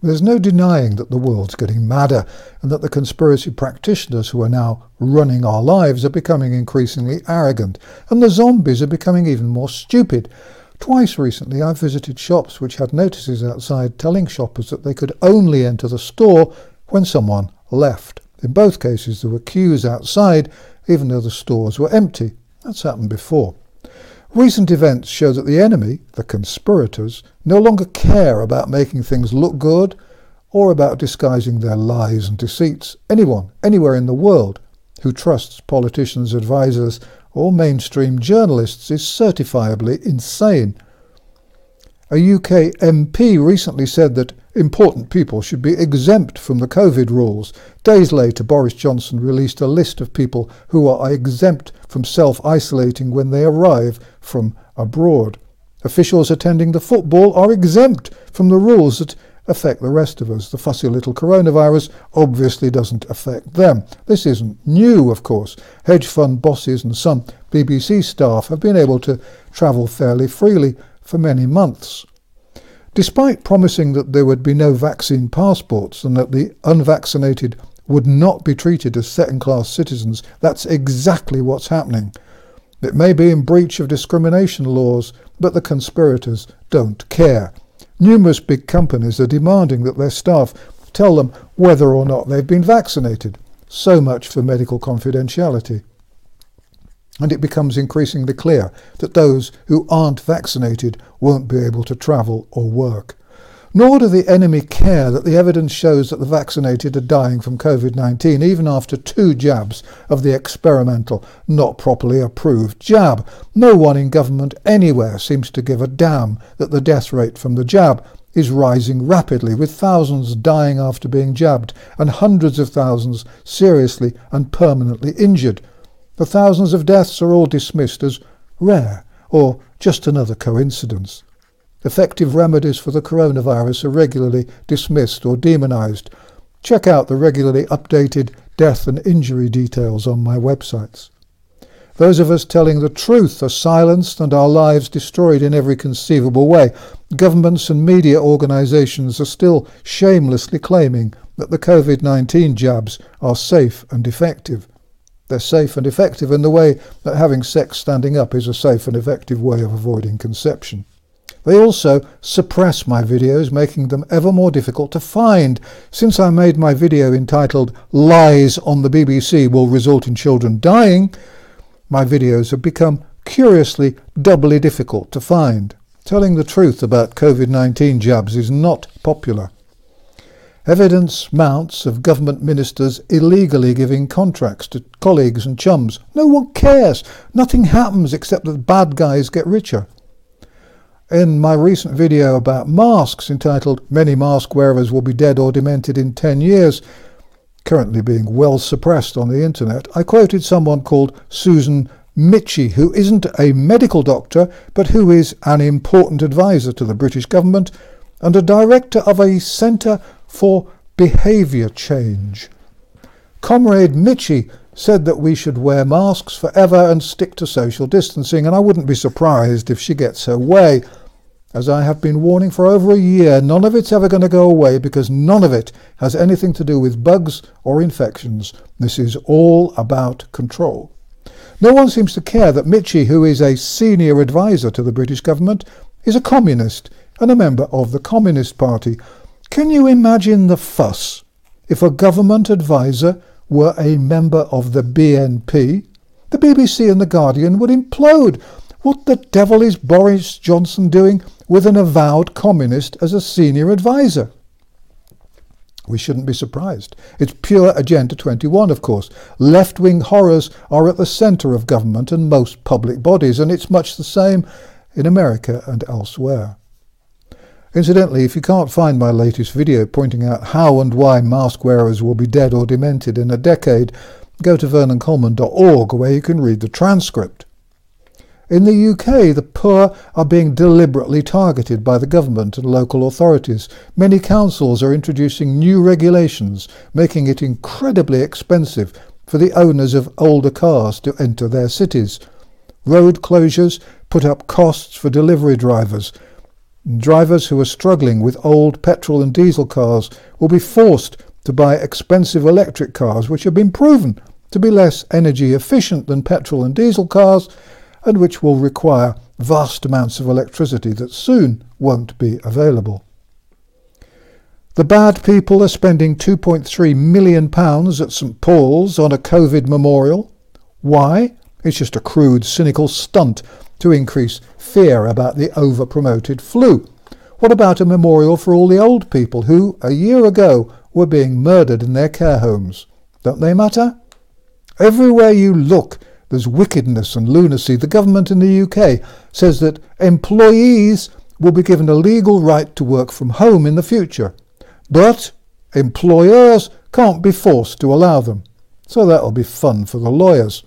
There's no denying that the world's getting madder and that the conspiracy practitioners who are now running our lives are becoming increasingly arrogant and the zombies are becoming even more stupid. Twice recently I've visited shops which had notices outside telling shoppers that they could only enter the store when someone left. In both cases there were queues outside even though the stores were empty. That's happened before. Recent events show that the enemy, the conspirators, no longer care about making things look good or about disguising their lies and deceits. Anyone, anywhere in the world, who trusts politicians, advisers, or mainstream journalists is certifiably insane. A UK MP recently said that important people should be exempt from the COVID rules. Days later, Boris Johnson released a list of people who are exempt from self isolating when they arrive from abroad. Officials attending the football are exempt from the rules that affect the rest of us. The fussy little coronavirus obviously doesn't affect them. This isn't new, of course. Hedge fund bosses and some BBC staff have been able to travel fairly freely for many months. Despite promising that there would be no vaccine passports and that the unvaccinated would not be treated as second class citizens, that's exactly what's happening. It may be in breach of discrimination laws, but the conspirators don't care. Numerous big companies are demanding that their staff tell them whether or not they've been vaccinated. So much for medical confidentiality and it becomes increasingly clear that those who aren't vaccinated won't be able to travel or work. Nor do the enemy care that the evidence shows that the vaccinated are dying from COVID 19 even after two jabs of the experimental, not properly approved jab. No one in government anywhere seems to give a damn that the death rate from the jab is rising rapidly, with thousands dying after being jabbed and hundreds of thousands seriously and permanently injured. The thousands of deaths are all dismissed as rare or just another coincidence. Effective remedies for the coronavirus are regularly dismissed or demonized. Check out the regularly updated death and injury details on my websites. Those of us telling the truth are silenced and our lives destroyed in every conceivable way. Governments and media organizations are still shamelessly claiming that the COVID 19 jabs are safe and effective. They're safe and effective in the way that having sex standing up is a safe and effective way of avoiding conception. They also suppress my videos, making them ever more difficult to find. Since I made my video entitled Lies on the BBC Will Result in Children Dying, my videos have become curiously doubly difficult to find. Telling the truth about COVID 19 jabs is not popular. Evidence mounts of government ministers illegally giving contracts to colleagues and chums. No one cares. Nothing happens except that bad guys get richer. In my recent video about masks entitled Many Mask Wearers Will Be Dead or Demented in 10 Years, currently being well suppressed on the internet, I quoted someone called Susan Michie, who isn't a medical doctor, but who is an important advisor to the British government and a director of a centre for behaviour change. Comrade Michie said that we should wear masks forever and stick to social distancing, and I wouldn't be surprised if she gets her way. As I have been warning for over a year, none of it's ever going to go away because none of it has anything to do with bugs or infections. This is all about control. No one seems to care that Michie, who is a senior advisor to the British government, is a communist and a member of the Communist Party, can you imagine the fuss if a government advisor were a member of the BNP? The BBC and The Guardian would implode. What the devil is Boris Johnson doing with an avowed communist as a senior advisor? We shouldn't be surprised. It's pure Agenda 21, of course. Left wing horrors are at the centre of government and most public bodies, and it's much the same in America and elsewhere. Incidentally, if you can't find my latest video pointing out how and why mask wearers will be dead or demented in a decade, go to vernoncoleman.org where you can read the transcript. In the UK, the poor are being deliberately targeted by the government and local authorities. Many councils are introducing new regulations, making it incredibly expensive for the owners of older cars to enter their cities. Road closures put up costs for delivery drivers, Drivers who are struggling with old petrol and diesel cars will be forced to buy expensive electric cars which have been proven to be less energy efficient than petrol and diesel cars and which will require vast amounts of electricity that soon won't be available. The bad people are spending £2.3 million at St Paul's on a COVID memorial. Why? It's just a crude, cynical stunt to increase fear about the over-promoted flu. What about a memorial for all the old people who, a year ago, were being murdered in their care homes? Don't they matter? Everywhere you look, there's wickedness and lunacy. The government in the UK says that employees will be given a legal right to work from home in the future, but employers can't be forced to allow them. So that'll be fun for the lawyers.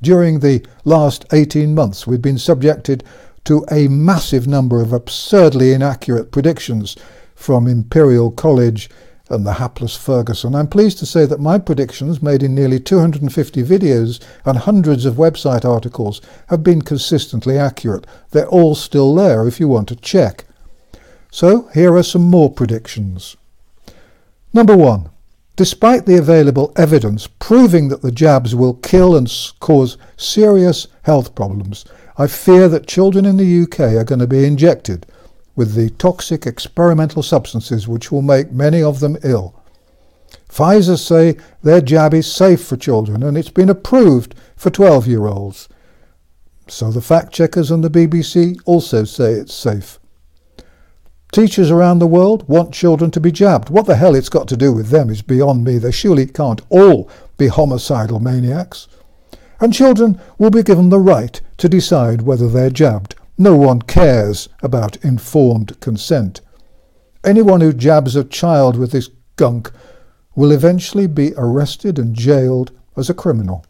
During the last 18 months, we've been subjected to a massive number of absurdly inaccurate predictions from Imperial College and the hapless Ferguson. I'm pleased to say that my predictions, made in nearly 250 videos and hundreds of website articles, have been consistently accurate. They're all still there if you want to check. So here are some more predictions. Number one, despite the available evidence proving that the jabs will kill and cause serious health problems, I fear that children in the UK are going to be injected with the toxic experimental substances which will make many of them ill. Pfizer say their jab is safe for children and it's been approved for 12 year olds. So the fact checkers and the BBC also say it's safe. Teachers around the world want children to be jabbed. What the hell it's got to do with them is beyond me. They surely can't all be homicidal maniacs. And children will be given the right to decide whether they're jabbed. No one cares about informed consent. Anyone who jabs a child with this gunk will eventually be arrested and jailed as a criminal.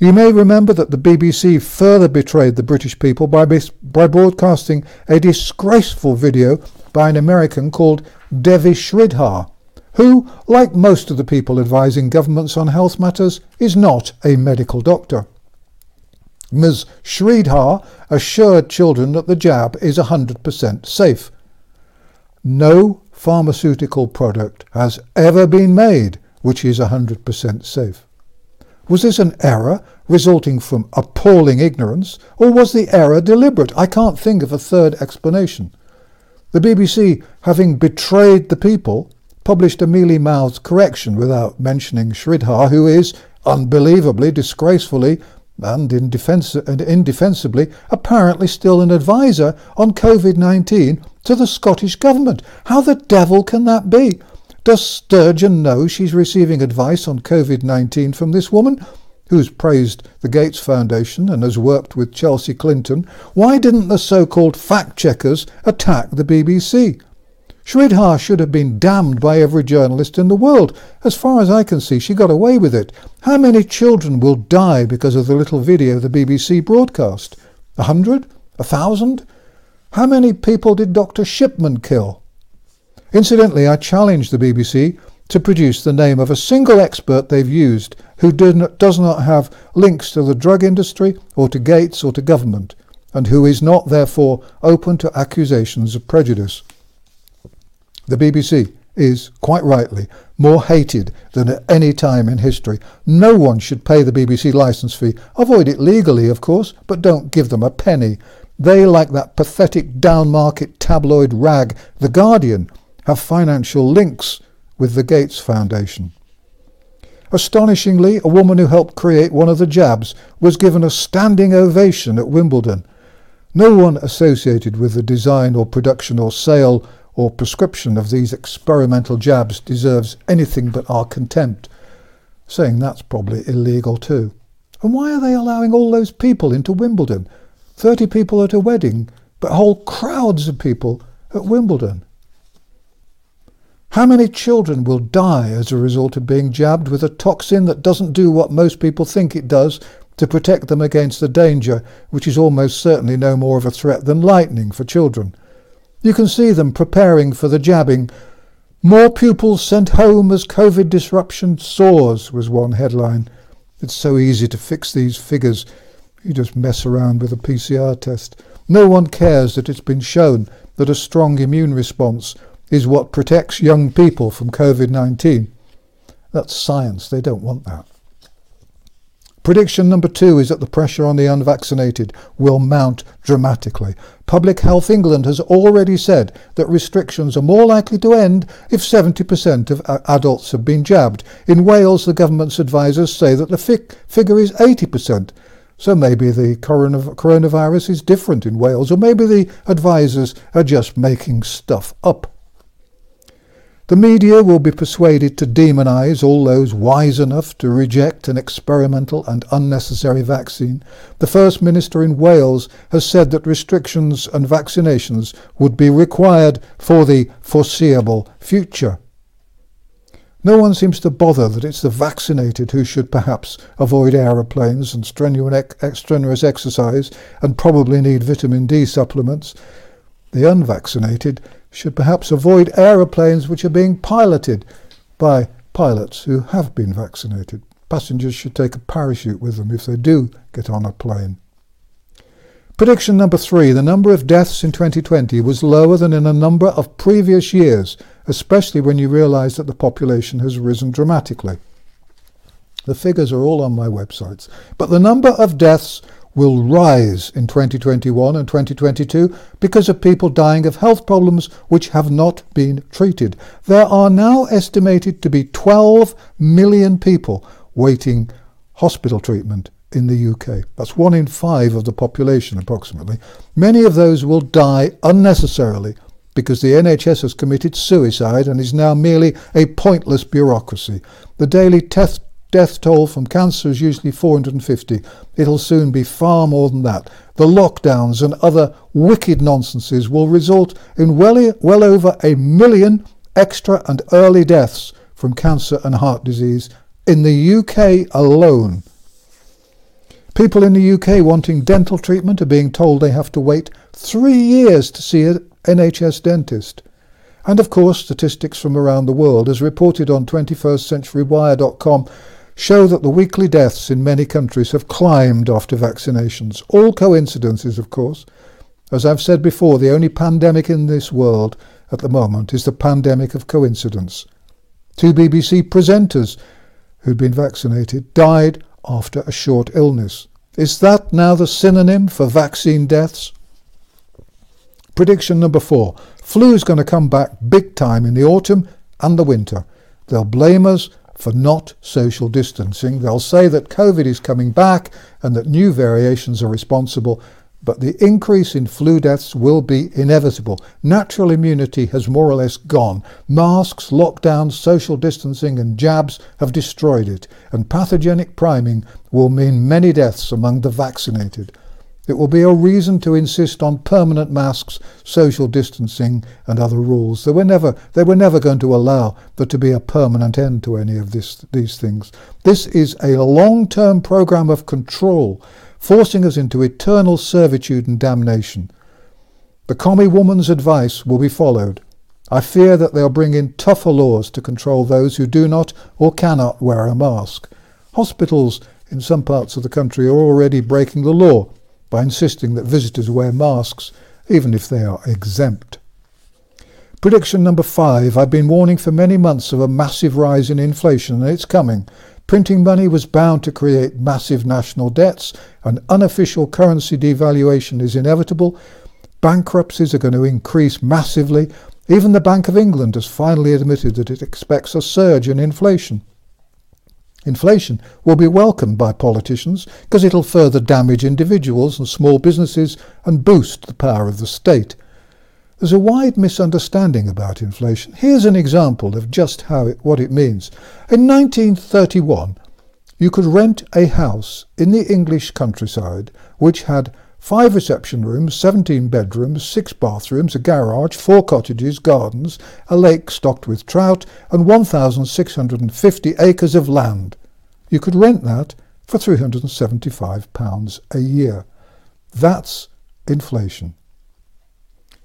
You may remember that the BBC further betrayed the British people by, by broadcasting a disgraceful video by an American called Devi Sridhar, who, like most of the people advising governments on health matters, is not a medical doctor. Ms. Shridhar assured children that the jab is 100% safe. No pharmaceutical product has ever been made which is 100% safe. Was this an error resulting from appalling ignorance, or was the error deliberate? I can't think of a third explanation. The BBC, having betrayed the people, published a mealy-mouthed correction without mentioning Sridhar, who is, unbelievably, disgracefully, and, indefens- and indefensibly, apparently still an advisor on COVID-19 to the Scottish Government. How the devil can that be? Does Sturgeon know she's receiving advice on COVID 19 from this woman, who's praised the Gates Foundation and has worked with Chelsea Clinton? Why didn't the so called fact checkers attack the BBC? Sridhar should have been damned by every journalist in the world. As far as I can see, she got away with it. How many children will die because of the little video the BBC broadcast? A hundred? A thousand? How many people did Dr. Shipman kill? Incidentally, I challenge the BBC to produce the name of a single expert they've used who does not have links to the drug industry or to Gates or to government, and who is not therefore open to accusations of prejudice. The BBC is, quite rightly, more hated than at any time in history. No one should pay the BBC licence fee. Avoid it legally, of course, but don't give them a penny. They, like that pathetic downmarket tabloid rag, The Guardian, have financial links with the Gates Foundation. Astonishingly, a woman who helped create one of the jabs was given a standing ovation at Wimbledon. No one associated with the design or production or sale or prescription of these experimental jabs deserves anything but our contempt, saying that's probably illegal too. And why are they allowing all those people into Wimbledon? Thirty people at a wedding, but whole crowds of people at Wimbledon. How many children will die as a result of being jabbed with a toxin that doesn't do what most people think it does to protect them against the danger, which is almost certainly no more of a threat than lightning for children? You can see them preparing for the jabbing. More pupils sent home as COVID disruption soars, was one headline. It's so easy to fix these figures You just mess around with a PCR test. No one cares that it's been shown that a strong immune response is what protects young people from COVID 19. That's science. They don't want that. Prediction number two is that the pressure on the unvaccinated will mount dramatically. Public Health England has already said that restrictions are more likely to end if 70% of adults have been jabbed. In Wales, the government's advisers say that the figure is 80%. So maybe the coronavirus is different in Wales, or maybe the advisers are just making stuff up. The media will be persuaded to demonize all those wise enough to reject an experimental and unnecessary vaccine. The First Minister in Wales has said that restrictions and vaccinations would be required for the foreseeable future. No one seems to bother that it's the vaccinated who should perhaps avoid aeroplanes and strenuous exercise and probably need vitamin D supplements. The unvaccinated should perhaps avoid aeroplanes which are being piloted by pilots who have been vaccinated. Passengers should take a parachute with them if they do get on a plane. Prediction number three the number of deaths in 2020 was lower than in a number of previous years, especially when you realise that the population has risen dramatically. The figures are all on my websites. But the number of deaths will rise in 2021 and 2022 because of people dying of health problems which have not been treated. There are now estimated to be 12 million people waiting hospital treatment in the UK. That's one in five of the population, approximately. Many of those will die unnecessarily because the NHS has committed suicide and is now merely a pointless bureaucracy. The daily test death toll from cancer is usually 450. It'll soon be far more than that. The lockdowns and other wicked nonsenses will result in well, well over a million extra and early deaths from cancer and heart disease in the UK alone. People in the UK wanting dental treatment are being told they have to wait three years to see an NHS dentist. And of course, statistics from around the world, as reported on 21stcenturywire.com, show that the weekly deaths in many countries have climbed after vaccinations. All coincidences, of course. As I've said before, the only pandemic in this world at the moment is the pandemic of coincidence. Two BBC presenters who'd been vaccinated died after a short illness. Is that now the synonym for vaccine deaths? Prediction number four. Flu is going to come back big time in the autumn and the winter. They'll blame us for not social distancing. They'll say that COVID is coming back and that new variations are responsible, but the increase in flu deaths will be inevitable. Natural immunity has more or less gone. Masks, lockdowns, social distancing, and jabs have destroyed it, and pathogenic priming will mean many deaths among the vaccinated. It will be a reason to insist on permanent masks, social distancing, and other rules. They were never, they were never going to allow there to be a permanent end to any of this, these things. This is a long-term program of control, forcing us into eternal servitude and damnation. The commie woman's advice will be followed. I fear that they'll bring in tougher laws to control those who do not or cannot wear a mask. Hospitals in some parts of the country are already breaking the law by insisting that visitors wear masks even if they are exempt. Prediction number five. I've been warning for many months of a massive rise in inflation and it's coming. Printing money was bound to create massive national debts. An unofficial currency devaluation is inevitable. Bankruptcies are going to increase massively. Even the Bank of England has finally admitted that it expects a surge in inflation. Inflation will be welcomed by politicians because it'll further damage individuals and small businesses and boost the power of the state. There's a wide misunderstanding about inflation. Here's an example of just how it, what it means. In 1931, you could rent a house in the English countryside which had five reception rooms, 17 bedrooms, six bathrooms, a garage, four cottages, gardens, a lake stocked with trout, and 1,650 acres of land. You could rent that for £375 a year. That's inflation.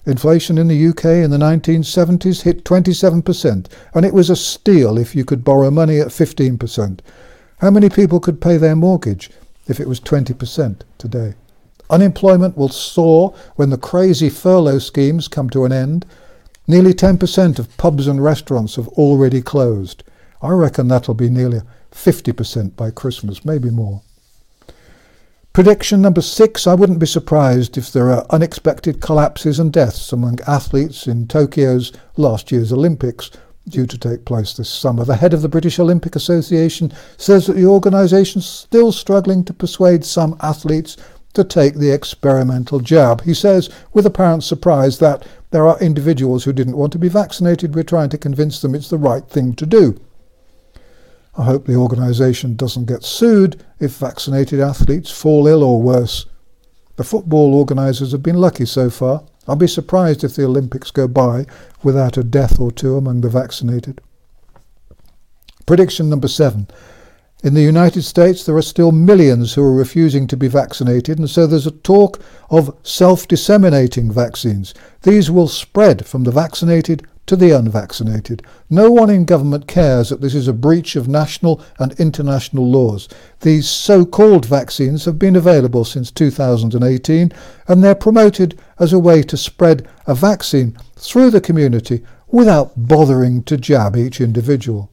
Inflation in the UK in the 1970s hit 27%, and it was a steal if you could borrow money at 15%. How many people could pay their mortgage? if it was 20% today. Unemployment will soar when the crazy furlough schemes come to an end. Nearly 10% of pubs and restaurants have already closed. I reckon that'll be nearly 50% by Christmas, maybe more. Prediction number six I wouldn't be surprised if there are unexpected collapses and deaths among athletes in Tokyo's last year's Olympics, due to take place this summer. The head of the British Olympic Association says that the organisation is still struggling to persuade some athletes to take the experimental jab. He says, with apparent surprise, that there are individuals who didn't want to be vaccinated. We're trying to convince them it's the right thing to do. I hope the organisation doesn't get sued if vaccinated athletes fall ill or worse. The football organisers have been lucky so far. I'll be surprised if the Olympics go by without a death or two among the vaccinated. Prediction number seven. In the United States, there are still millions who are refusing to be vaccinated, and so there's a talk of self disseminating vaccines. These will spread from the vaccinated to the unvaccinated. No one in government cares that this is a breach of national and international laws. These so called vaccines have been available since 2018 and they're promoted as a way to spread a vaccine through the community without bothering to jab each individual.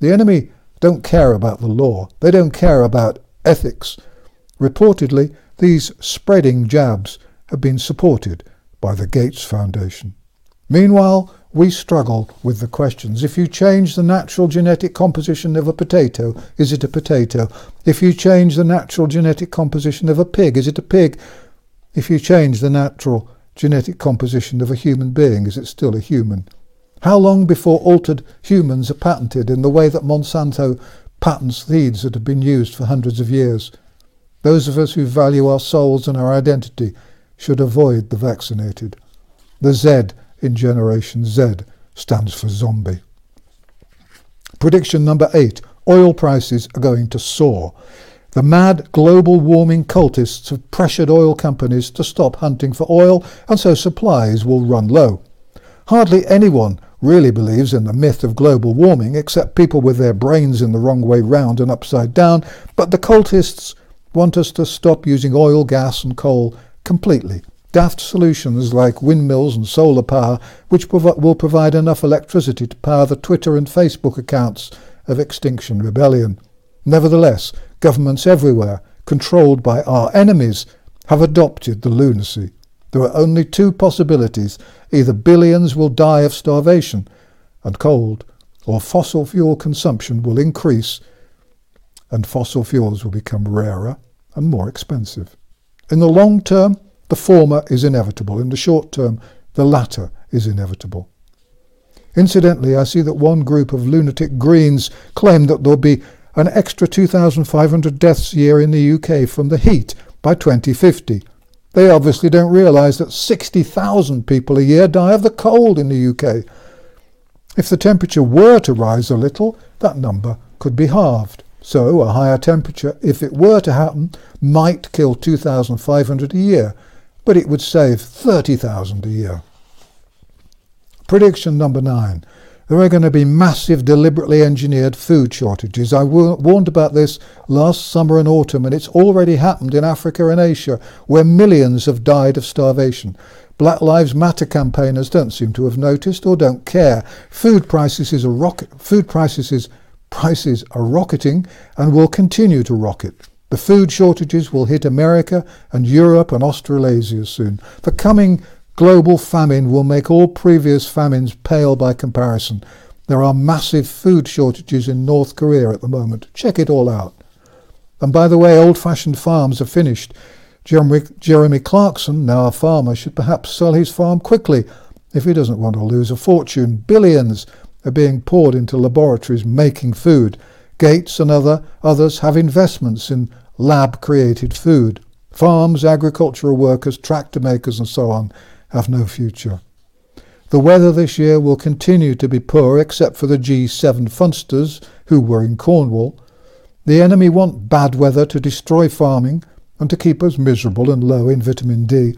The enemy don't care about the law, they don't care about ethics. Reportedly, these spreading jabs have been supported by the Gates Foundation. Meanwhile, we struggle with the questions. If you change the natural genetic composition of a potato, is it a potato? If you change the natural genetic composition of a pig, is it a pig? If you change the natural genetic composition of a human being, is it still a human? How long before altered humans are patented in the way that Monsanto patents seeds that have been used for hundreds of years? Those of us who value our souls and our identity should avoid the vaccinated. The Z in Generation Z stands for zombie. Prediction number eight oil prices are going to soar. The mad global warming cultists have pressured oil companies to stop hunting for oil, and so supplies will run low. Hardly anyone really believes in the myth of global warming, except people with their brains in the wrong way round and upside down, but the cultists want us to stop using oil, gas, and coal completely daft solutions like windmills and solar power, which prov- will provide enough electricity to power the Twitter and Facebook accounts of Extinction Rebellion. Nevertheless, governments everywhere, controlled by our enemies, have adopted the lunacy. There are only two possibilities either billions will die of starvation and cold, or fossil fuel consumption will increase and fossil fuels will become rarer and more expensive. In the long term, the former is inevitable. In the short term, the latter is inevitable. Incidentally, I see that one group of lunatic Greens claim that there'll be an extra 2,500 deaths a year in the UK from the heat by 2050. They obviously don't realise that 60,000 people a year die of the cold in the UK. If the temperature were to rise a little, that number could be halved. So a higher temperature, if it were to happen, might kill 2,500 a year, but it would save 30,000 a year. Prediction number nine. There are going to be massive, deliberately engineered food shortages. I warned about this last summer and autumn, and it's already happened in Africa and Asia, where millions have died of starvation. Black Lives Matter campaigners don't seem to have noticed or don't care. Food prices are rocket. Food prices is, prices are rocketing and will continue to rocket. The food shortages will hit America and Europe and Australasia soon. The coming global famine will make all previous famines pale by comparison. There are massive food shortages in North Korea at the moment. Check it all out. And by the way, old fashioned farms are finished. Jeremy, Jeremy Clarkson, now a farmer, should perhaps sell his farm quickly if he doesn't want to lose a fortune. Billions are being poured into laboratories making food. Gates and other, others have investments in lab created food. Farms, agricultural workers, tractor makers, and so on have no future. The weather this year will continue to be poor except for the G7 funsters who were in Cornwall. The enemy want bad weather to destroy farming and to keep us miserable and low in vitamin D.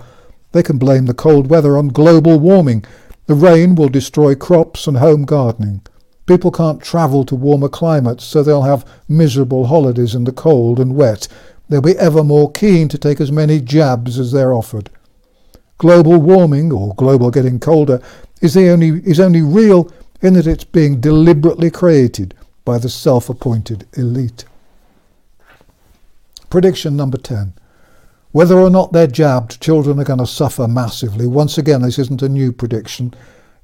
They can blame the cold weather on global warming. The rain will destroy crops and home gardening. People can't travel to warmer climates, so they'll have miserable holidays in the cold and wet. they'll be ever more keen to take as many jabs as they're offered. Global warming, or global getting colder, is, the only, is only real in that it's being deliberately created by the self-appointed elite. Prediction number 10. Whether or not they're jabbed, children are going to suffer massively. Once again, this isn't a new prediction.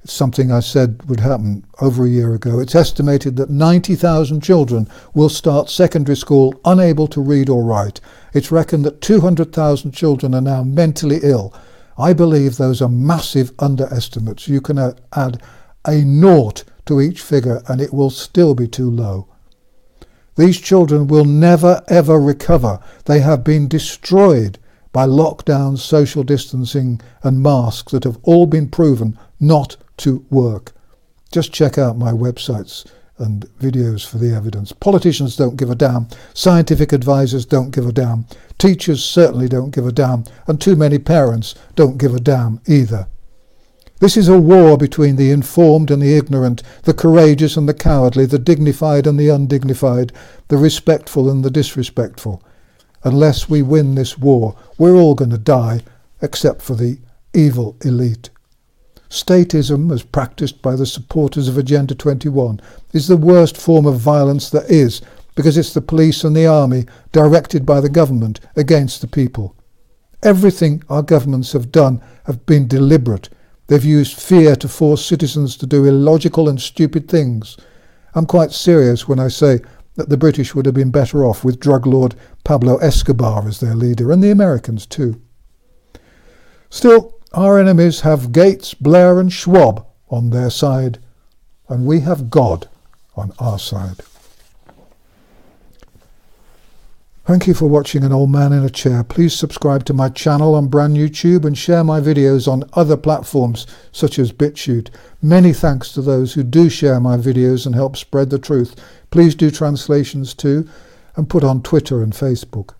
It's something I said would happen over a year ago. It's estimated that 90,000 children will start secondary school unable to read or write. It's reckoned that 200,000 children are now mentally ill. I believe those are massive underestimates. You can add a naught to each figure and it will still be too low. These children will never ever recover. They have been destroyed by lockdowns, social distancing and masks that have all been proven not to work. Just check out my websites and videos for the evidence. Politicians don't give a damn. Scientific advisors don't give a damn. Teachers certainly don't give a damn. And too many parents don't give a damn either. This is a war between the informed and the ignorant, the courageous and the cowardly, the dignified and the undignified, the respectful and the disrespectful. Unless we win this war, we're all going to die, except for the evil elite. Statism, as practiced by the supporters of Agenda 21, is the worst form of violence there is because it's the police and the army directed by the government against the people. Everything our governments have done have been deliberate. They've used fear to force citizens to do illogical and stupid things. I'm quite serious when I say that the British would have been better off with drug lord Pablo Escobar as their leader, and the Americans too. Still, our enemies have Gates, Blair and Schwab on their side, and we have God on our side. Thank you for watching An Old Man in a Chair. Please subscribe to my channel on Brand New Tube and share my videos on other platforms such as BitChute. Many thanks to those who do share my videos and help spread the truth. Please do translations too and put on Twitter and Facebook.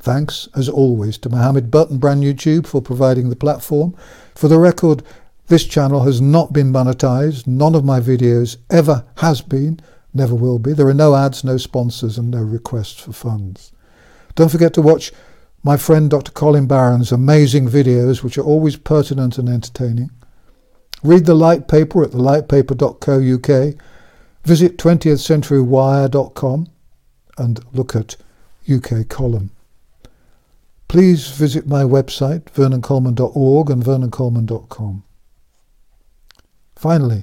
Thanks, as always, to Mohammed Butt and Brand New Tube for providing the platform. For the record, this channel has not been monetized. None of my videos ever has been, never will be. There are no ads, no sponsors, and no requests for funds. Don't forget to watch my friend Dr. Colin Barron's amazing videos, which are always pertinent and entertaining. Read the light paper at thelightpaper.co.uk. Visit 20thcenturywire.com and look at UK column. Please visit my website, vernoncoleman.org and vernoncoleman.com. Finally,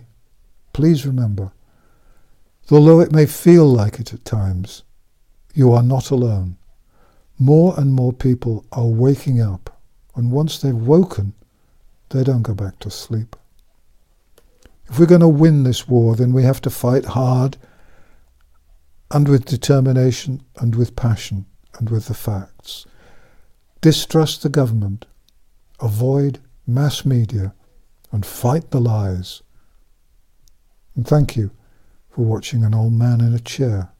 please remember, although it may feel like it at times, you are not alone. More and more people are waking up, and once they've woken, they don't go back to sleep. If we're going to win this war, then we have to fight hard and with determination and with passion and with the facts. Distrust the government, avoid mass media, and fight the lies. And thank you for watching an old man in a chair.